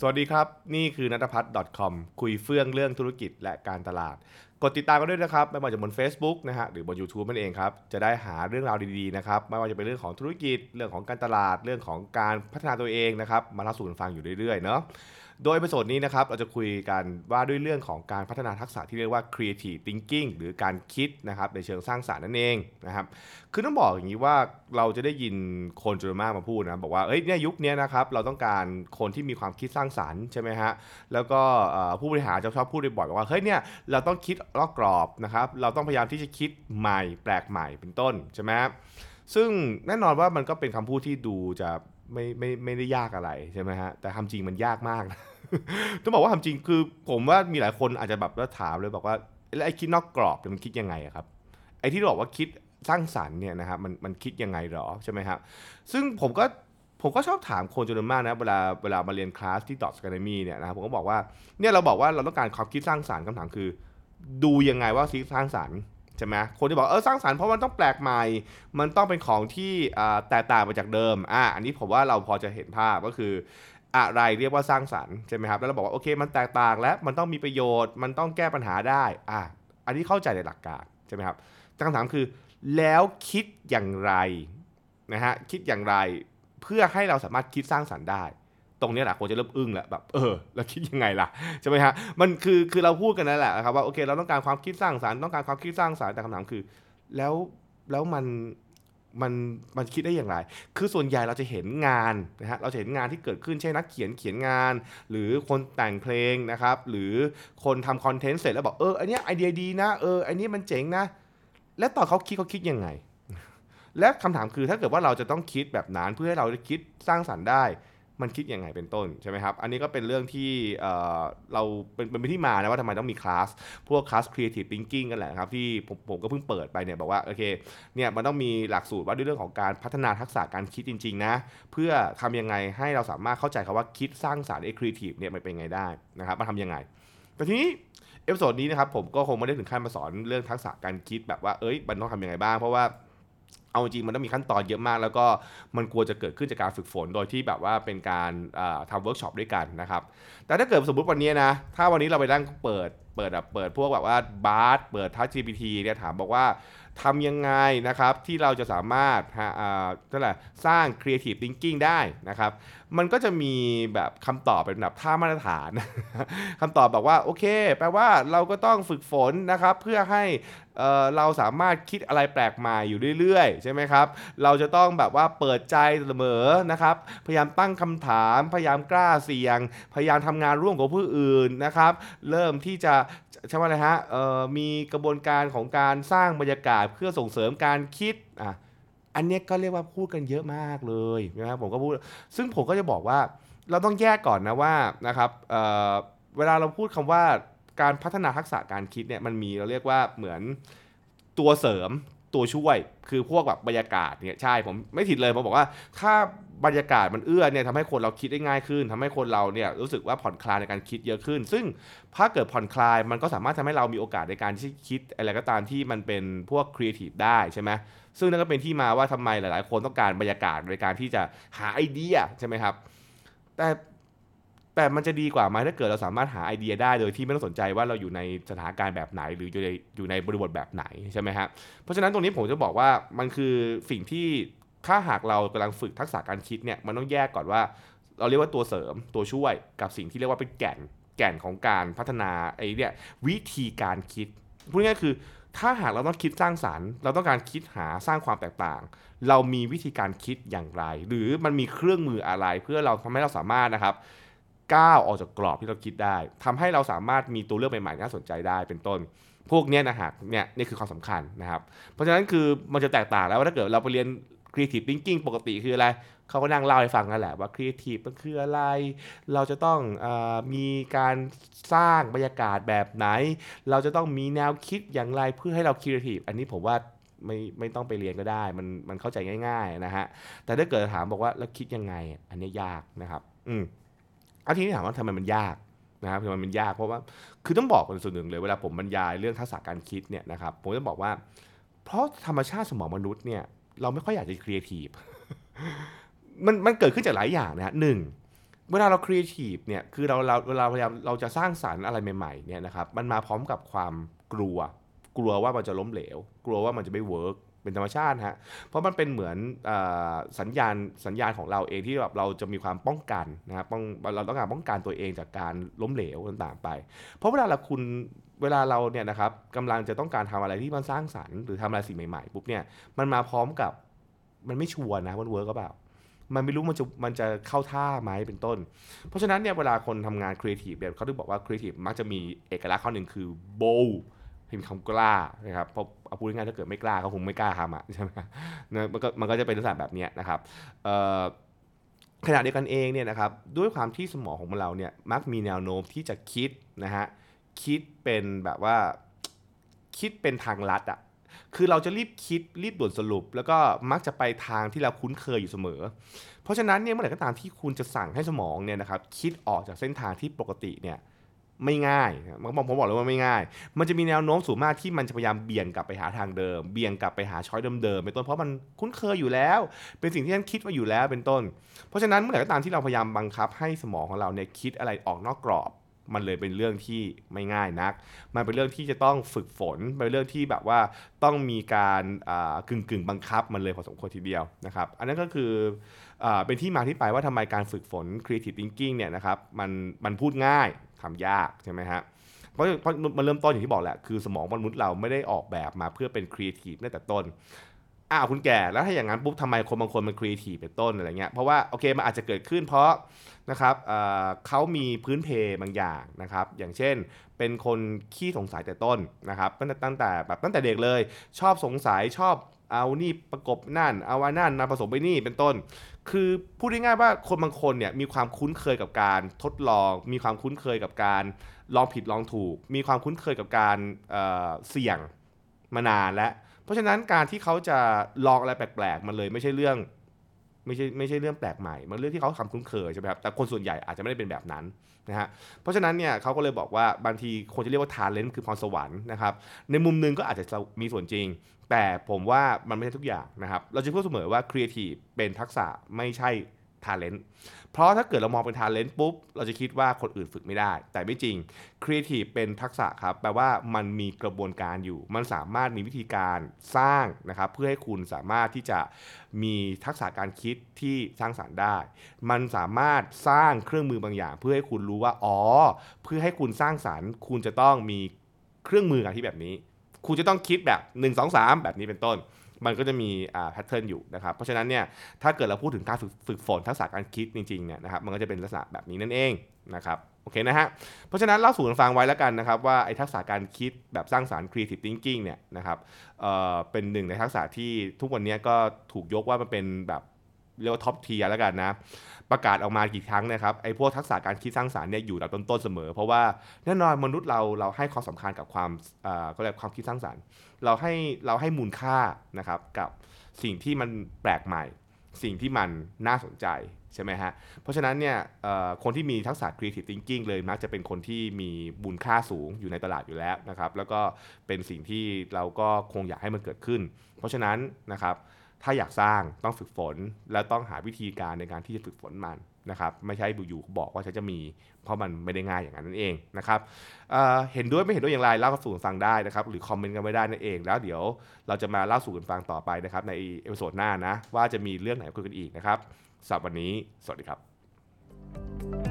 สวัสดีครับ นี่คือนัทพัฒน์ .com คุยเฟื่องเรื่องธุรกิจและการตลาด กดติดตามกันด้วยนะครับ ไม่ว่าจะบน Facebook นะฮะหรือบน YouTube นั่นเองครับ จะได้หาเรื่องราวดีๆนะครับ ไม่ว่าจะเป็นเรื่องของธุรกิจ เรื่องของการตลาด เรื่องของการพัฒนาตัวเองนะครับ มาเล่าสู่กันฟังอยู่เรื่อยๆ เนาะ โดย episode นี้นะครับเราจะคุยกันว่าด้วยเรื่องของการพัฒนาทักษะที่เรียกว่า creative thinking หรือการคิดนะครับในเชิงสร้างสรรค์นั่นเองนะครับคือต้องบอกอย่างนี้ว่าเราจะได้ยินคนจำนมากมาพูดนะบอกว่าเอ้ยเนี่ยยุคนี้นะครับเราต้องการคนที่มีความคิดสร้างสรรค์ใช่ไหมฮะแล้วก็ผู้บริหารจะชอบพูดบ่อยๆบอกว่าเฮ้ยเนี่ยเราต้องคิดรอบกรอบนะครับเราต้องพยายามที่จะคิดใหม่แปลกใหม่เป็นต้นใช่ไหม ซึ่งแน่นอนว่ามันก็เป็นคำพูดที่ดูจะไม่ไม่ไม่ได้ยากอะไรใช่ไหมฮะแต่ทำจริงมันยากมากนะต้องบอกว่าทำจริงคือผมว่ามีหลายคนอาจจะแบบแล้วถามเลยบอกว่าแล้วไอ้คิดนอกกรอบมันคิดยังไงครับไอ้ที่บอกว่าคิดสร้างสรรค์เนี่ยนะครับมันมันคิดยังไงหรอใช่ไหมครับซึ่งผมก็ผมก็ชอบถามคนจำนวนมากนะเวลาเวลามาเรียนคลาสที่ Dot Academy เนี่ยนะครับผมก็บอกว่าเนี่ยเราบอกว่าเราต้องการความคิดสร้างสรรค์คำถามคือ ดูยังไงว่าคิดสร้างสรรค์ ใช่ไหมคนที่บอกเออสร้างสรรค์เพราะมันต้องแปลกใหม่ มันต้องเป็นของที่แตกต่างไปจากเดิมอะอันนี้ผมว่าเราพอจะเห็นภาพก็คืออะไรเรียกว่าสร้างสรรค์ใช่ไหมครับแล้วเราบอกว่าโอเค มันแตกต่างและมันต้องมีประโยชน์ มันต้องแก้ปัญหาได้อะอันนี้เข้าใจในหลักการใช่ไหมครับแต่คำถามคือแล้วคิดอย่างไรนะฮะคิดอย่างไรเพื่อให้เราสามารถคิดสร้างสรรค์ได้ ตรงนี้แหละคนจะเริ่มอึ้งแล้วแบบเออแล้วคิดยังไงล่ะใช่ไหมฮะมันคือคือเราพูดกันนั่นแหละครับว่าโอเคเราต้องการความคิดสร้างสรรค์ต้องการความคิดสร้างสรรค์แต่คำถามคือ แล้วแล้วมันมันมันคิดได้อย่างไร คือส่วนใหญ่เราจะเห็นงานนะฮะ เราจะเห็นงานที่เกิดขึ้นใช่นักเขียนเขียนงาน หรือคนแต่งเพลงนะครับ หรือคนทำคอนเทนต์เสร็จแล้วบอกเอออันเนี้ยไอเดียดีนะ เอออันนี้มันเจ๋งนะ แล้วตอนเขาคิดเขาคิดยังไง และคำถามคือถ้าเกิดว่าเราจะต้องคิดแบบนั้นเพื่อให้เราได้คิดสร้างสรรค์ได้ มันคิดยังไงเป็นต้นใช่ไหมครับ อันนี้ก็เป็นเรื่องที่เเราเป็นเป็นที่มานะว่าทำไมต้องมีคลาสพวกคลาส creative thinking กันแหละครับที่ผมผมก็เพิ่งเปิดไปเนี่ยบอกว่าโอเคเนี่ยมันต้องมีหลักสูตรว่าด้วยเรื่องของการพัฒนาทักษะการคิดจริงๆนะเพื่อทำยังไงให้เราสามารถเข้าใจคำว่าคิดสร้างสรรค์ไอ้ creative เนี่ยมันเป็นไงได้นะครับมาทำยังไง แต่ทีนี้ episode นี้นะครับผมก็คงไม่ได้ถึงขั้นมาสอนเรื่องทักษะการคิดแบบว่าเอ้ยมันต้องทำยังไงบ้างเพราะว่า เอาจริงมันต้องมีขั้นตอนเยอะมาก แล้วก็มันควรจะเกิดขึ้นจากการฝึกฝนโดยที่แบบว่าเป็นการทำเวิร์กช็อปด้วยกันนะครับ แต่ถ้าเกิดสมมติวันนี้นะ ถ้าวันนี้เราไปนั่งเปิดเปิดแบบเปิดพวกแบบว่าบาร์เปิดทัช GPT เนี่ยถามบอกว่าทำยังไงนะครับที่เราจะสามารถฮะอ่าเท่าไหร่สร้าง creative thinking ได้นะครับมันก็จะมีแบบคำตอบเป็นแบบท่ามาตรฐานคำตอบบอกว่าโอเค แปลว่าเราก็ต้องฝึกฝนนะครับ เพื่อให้เราสามารถคิดอะไรแปลกใหม่อยู่เรื่อยๆ ใช่ไหมครับ เราจะต้องแบบว่าเปิดใจเสมอนะครับ พยายามตั้งคำถาม พยายามกล้าเสี่ยง พยายามทำงานร่วมกับผู้อื่นนะครับ เริ่มที่จะใช่ไหมนะฮะมีกระบวนการของการสร้างบรรยากาศเพื่อส่งเสริมการคิดอะ อันนี้ก็เรียกว่าพูดกันเยอะมากเลยนะครับผมก็พูด ซึ่งผมก็จะบอกว่าเราต้องแยกก่อนนะว่านะครับเเวลาเราพูดคำว่าการพัฒนาทักษะการคิดเนี่ยมันมีเราเรียกว่าเหมือนตัวเสริมตัวช่วยคือพวกแบบบรรยากาศเนี่ยใช่ผมไม่ผิดเลยผมบอกว่า ถ้าบรรยากาศมันเอื้อเนี่ยทำให้คนเราคิดได้ง่ายขึ้นทำให้คนเราเนี่ยรู้สึกว่าผ่อนคลายในการคิดเยอะขึ้น ซึ่งถ้าเกิดผ่อนคลายมันก็สามารถทำให้เรามีโอกาสในการที่คิดอะไรก็ตามที่มันเป็นพวกครีเอทีฟได้ใช่ไหม ซึ่งนั่นก็เป็นที่มาว่าทำไมหลาย ๆ คนต้องการบรรยากาศในการที่จะหาไอเดียใช่ไหมครับ แต่แต่มันจะดีกว่าไหมถ้าเกิดเราสามารถหาไอเดียได้โดยที่ไม่ต้องสนใจว่าเราอยู่ในสถานการณ์แบบไหน หรืออยู่ในอยู่ในบริบทแบบไหนใช่ไหมครับเพราะฉะนั้นตรงนี้ผมจะบอกว่ามันคือสิ่งที่ถ้าหากเรากำลังฝึกทักษะการคิดเนี่ยมันต้องแยกก่อนว่า เราเรียกว่าตัวเสริมตัวช่วยกับสิ่งที่เรียกว่าเป็นแก่นแก่นของการพัฒนาไอเนี่ยวิธีการคิดพูดง่ายๆคือ ถ้าหากเราต้องคิดสร้างสารรค์ เราต้องการคิดหาสร้างความแตกต่าง เรามีวิธีการคิดอย่างไร หรือมันมีเครื่องมืออะไร เพื่อเราทำให้เราสามารถนะครับก้าวออกจากกรอบที่เราคิดได้ทำให้เราสามารถมีตัวเลือกใหม่ๆน่าสนใจได้เป็นต้น พวกนี้นะฮะเนี่ยนี่คือความสำคัญนะครับ เพราะฉะนั้นคือมันจะแตกต่างแล้วว่าถ้าเกิดเราไปเรียน creative thinking ปกติคืออะไรเขาก็นั่งเล่าให้ฟังนั่นแหละว่า creative มันคืออะไร เราจะต้องอมีการสร้างบรรยากาศแบบไหน เราจะต้องมีแนวคิดอย่างไรเพื่อให้เราครีเอทีฟอันนี้ผมว่าไม่ไม่ต้องไปเรียนก็ได้ มันมันเข้าใจง่าย ๆนะฮะ แต่ถ้าเกิดถามบอกว่าแล้วคิดยังไง อันนี้ยากนะครับ อืมอันทีนี้ถามว่าทำไมมันยากนะครับทำไมมันยากเพราะว่าคือต้องบอกคนส่วนหนึ่งเลยเวลาผมบรรยายเรื่องทักษะการคิดเนี่ยนะครับผมจะบอกว่า เพราะธรรมชาติสมองมนุษย์เนี่ย เราไม่ค่อยอยากจะครีเอทีฟมันมันเกิดขึ้นจากหลายอย่างนะฮะหนึ่งเวลาเราครีเอทีฟเนี่ยคือเราเราเวลาพยายามเราจะสร้างสรรค์อะไรใหม่ๆเนี่ยนะครับมันมาพร้อมกับความกลัว กลัวว่ามันจะล้มเหลว กลัวว่ามันจะไม่ work เป็นธรรมชาติฮะเพราะมันเป็นเหมือนออสัญญาณสัญญาณของเราเองที่แบบเราจะมีความป้องกันนะครับป้องเราต้องการป้องกันตัวเองจากการล้มเหลวต่างๆไป เพราะเวลาเราคุณ เวลาเราเนี่ยนะครับกำลังจะต้องการทำอะไรที่มันสร้างสรรค์หรือทำอะไรสิ่งใหม่ๆปุ๊บเนี่ยมันมาพร้อมกับมันไม่ชัวร์นะว่า work ก็เปล่ามันไม่รู้มันจะมันจะเข้าท่าไหมเป็นต้น เพราะฉะนั้นเนี่ยเวลาคนทำงานครีเอทีฟเนี่ยเขาถึงบอกว่าครีเอทีฟมักจะมีเอกลักษณ์ข้อหนึ่งคือ bold มีคำกล้านะครับเพราะเอาพูดง่ายถ้าเกิดไม่กล้าเขาคงไม่กล้าทำอะใช่ไหมนะมันก็มันก็จะเป็นลักษณะแบบนี้นะครับขณะเดียวกันเองเนี่ยนะครับด้วยความที่สมองของเราเนี่ยมักมีแนวโน้มที่จะคิดนะฮะ คิดเป็นแบบว่าคิดเป็นทางลัดอะคือเราจะรีบคิดรีบด่วนสรุป แล้วก็มักจะไปทางที่เราคุ้นเคยอยู่เสมอ เพราะฉะนั้นเนี่ยเมื่อไหร่ก็ตามที่คุณจะสั่งให้สมองเนี่ยนะครับคิดออกจากเส้นทางที่ปกติเนี่ยไม่ง่ายผมผมบอกเลยว่าไม่ง่าย มันจะมีแนวโน้มสูงมากที่มันจะพยายามเบี่ยงกลับไปหาทางเดิม เบี่ยงกลับไปหาช้อยเดิมๆเป็นต้นเพราะมันคุ้นเคยอยู่แล้ว เป็นสิ่งที่ท่านคิดมาอยู่แล้วเป็นต้น เพราะฉะนั้นเมื่อไหร่ก็ตามที่เราพยายามบังคับให้สมองของเราเนี่ยคิดอะไรออกนอกกรอบ มันเลยเป็นเรื่องที่ไม่ง่ายนัก มันเป็นเรื่องที่จะต้องฝึกฝน เป็นเรื่องที่แบบว่าต้องมีการกึ่งกึ่งบังคับมันเลยพอสมควรทีเดียวนะครับ อันนั้นก็คืออเป็นที่มาที่ไปว่าทำไมการฝึกฝน creative thinking เนี่ยนะครับมันมันพูดง่ายทำยากใช่ไหมฮะเพราะเพราะมันเริ่มต้นอย่างที่บอกแหละคือสมองมนุษย์เราไม่ได้ออกแบบมาเพื่อเป็น creative ตั้งแต่ต้น อ้าวคุณแก่แล้วถ้าอย่างนั้นปุ๊บทำไมคนบางคนมันครีเอทีฟเป็นต้นอะไรเงี้ยเพราะว่าโอเคมันอาจจะเกิดขึ้นเพราะนะครับเเขามีพื้นเพบางอย่างนะครับ อย่างเช่น เป็นคนขี้สงสัยแต่ต้นนะครับตั้งแต่ตั้งแต่แบบตั้งแต่เด็กเลย ชอบสงสัยชอบเอานี่ประกบนั่น เอาอันนั่นมาผสมไปนี่เป็นต้น คือพูดง่ายๆว่าคนบางคนเนี่ยมีความคุ้นเคยกับการทดลอง มีความคุ้นเคยกับการลองผิดลองถูก มีความคุ้นเคยกับการเเสี่ยงมานานแล้ว เพราะฉะนั้นการที่เขาจะลองอะไรแปลกๆ มันเลยไม่ใช่เรื่องไม่ใช่ไม่ใช่เรื่องแปลกใหม่ มันเรื่องที่เขาทำคุ้นเคยใช่ไหมครับ แต่คนส่วนใหญ่อาจจะไม่ได้เป็นแบบนั้นนะฮะ เพราะฉะนั้นเนี่ยเขาก็เลยบอกว่าบางทีคนจะเรียกว่า talent คือพรสวรรค์นะครับ ในมุมหนึ่งก็อาจจะมีส่วนจริง แต่ผมว่ามันไม่ใช่ทุกอย่างนะครับ เราจะพูดเสมอว่าครีเอทีฟเป็นทักษะไม่ใช่ talent เพราะถ้าเกิดเรามองเป็น talent ปุ๊บ เราจะคิดว่าคนอื่นฝึกไม่ได้ แต่ไม่จริงครีเอทีฟเป็นทักษะครับ แปลว่ามันมีกระบวนการอยู่ มันสามารถมีวิธีการสร้างนะครับ เพื่อให้คุณสามารถที่จะมีทักษะการคิดที่สร้างสรรค์ได้ มันสามารถสร้างเครื่องมือบางอย่าง เพื่อให้คุณรู้ว่า อ๋อ เพื่อให้คุณสร้างสรรค์ คุณจะต้องมีเครื่องมือการคิดแบบนี้ คุณจะต้องคิดแบบ 1 2 3 แบบนี้เป็นต้น มันก็จะมี pattern อยู่นะครับ เพราะฉะนั้นเนี่ยถ้าเกิดเราพูดถึงการฝึกฝนทักษะการคิดจริงๆเนี่ยนะครับมันก็จะเป็นลักษณะแบบนี้นั่นเองนะครับโอเคนะฮะเพราะฉะนั้นเล่าสู่กันฟังไว้แล้วกันนะครับว่าไอ้ทักษะการคิดแบบสร้างสารรค์ creative thinking เนี่ยนะครับเป็นหนึ่งในทักษะที่ทุกวันนี้ก็ถูกยกว่ามันเป็นแบบ เรียกว่า top tier แล้วกันนะ ประกาศออกมากี่ครั้งนะครับไอ้พวกทักษะการคิดสร้างสรรค์เนี่ยอยู่อันดับต้นๆเสมอ เพราะว่าแน่นอนมนุษย์เราเราให้ความสำคัญกับความเอ่อก็เรียกความคิดสร้างสรรค์ เราให้เราให้มูลค่านะครับกับสิ่งที่มันแปลกใหม่ สิ่งที่มันน่าสนใจใช่ไหมฮะ เพราะฉะนั้นเนี่ยคนที่มีทักษะ creative thinking เลยมักจะเป็นคนที่มีมูลค่าสูงอยู่ในตลาดอยู่แล้วนะครับ แล้วก็เป็นสิ่งที่เราก็คงอยากให้มันเกิดขึ้น เพราะฉะนั้นนะครับ ถ้าอยากสร้างต้องฝึกฝน และต้องหาวิธีการในการที่จะฝึกฝนมันนะครับไม่ใช่อยู่ๆบอกว่าฉันจะมี เพราะมันไม่ได้ง่ายอย่างนั้นนั่นเองนะครับเเห็นด้วยไม่เห็นด้วยอย่างไรเล่าสู่กันฟังได้นะครับหรือคอมเมนต์กันไว้ได้นั่นเอง แล้วเดี๋ยวเราจะมาเล่าสู่กันฟังต่อไปนะครับในเอพิโซดหน้านะว่าจะมีเรื่องไหนคุยกันอีกนะครับสำหรับวันนี้ สวัสดีครับ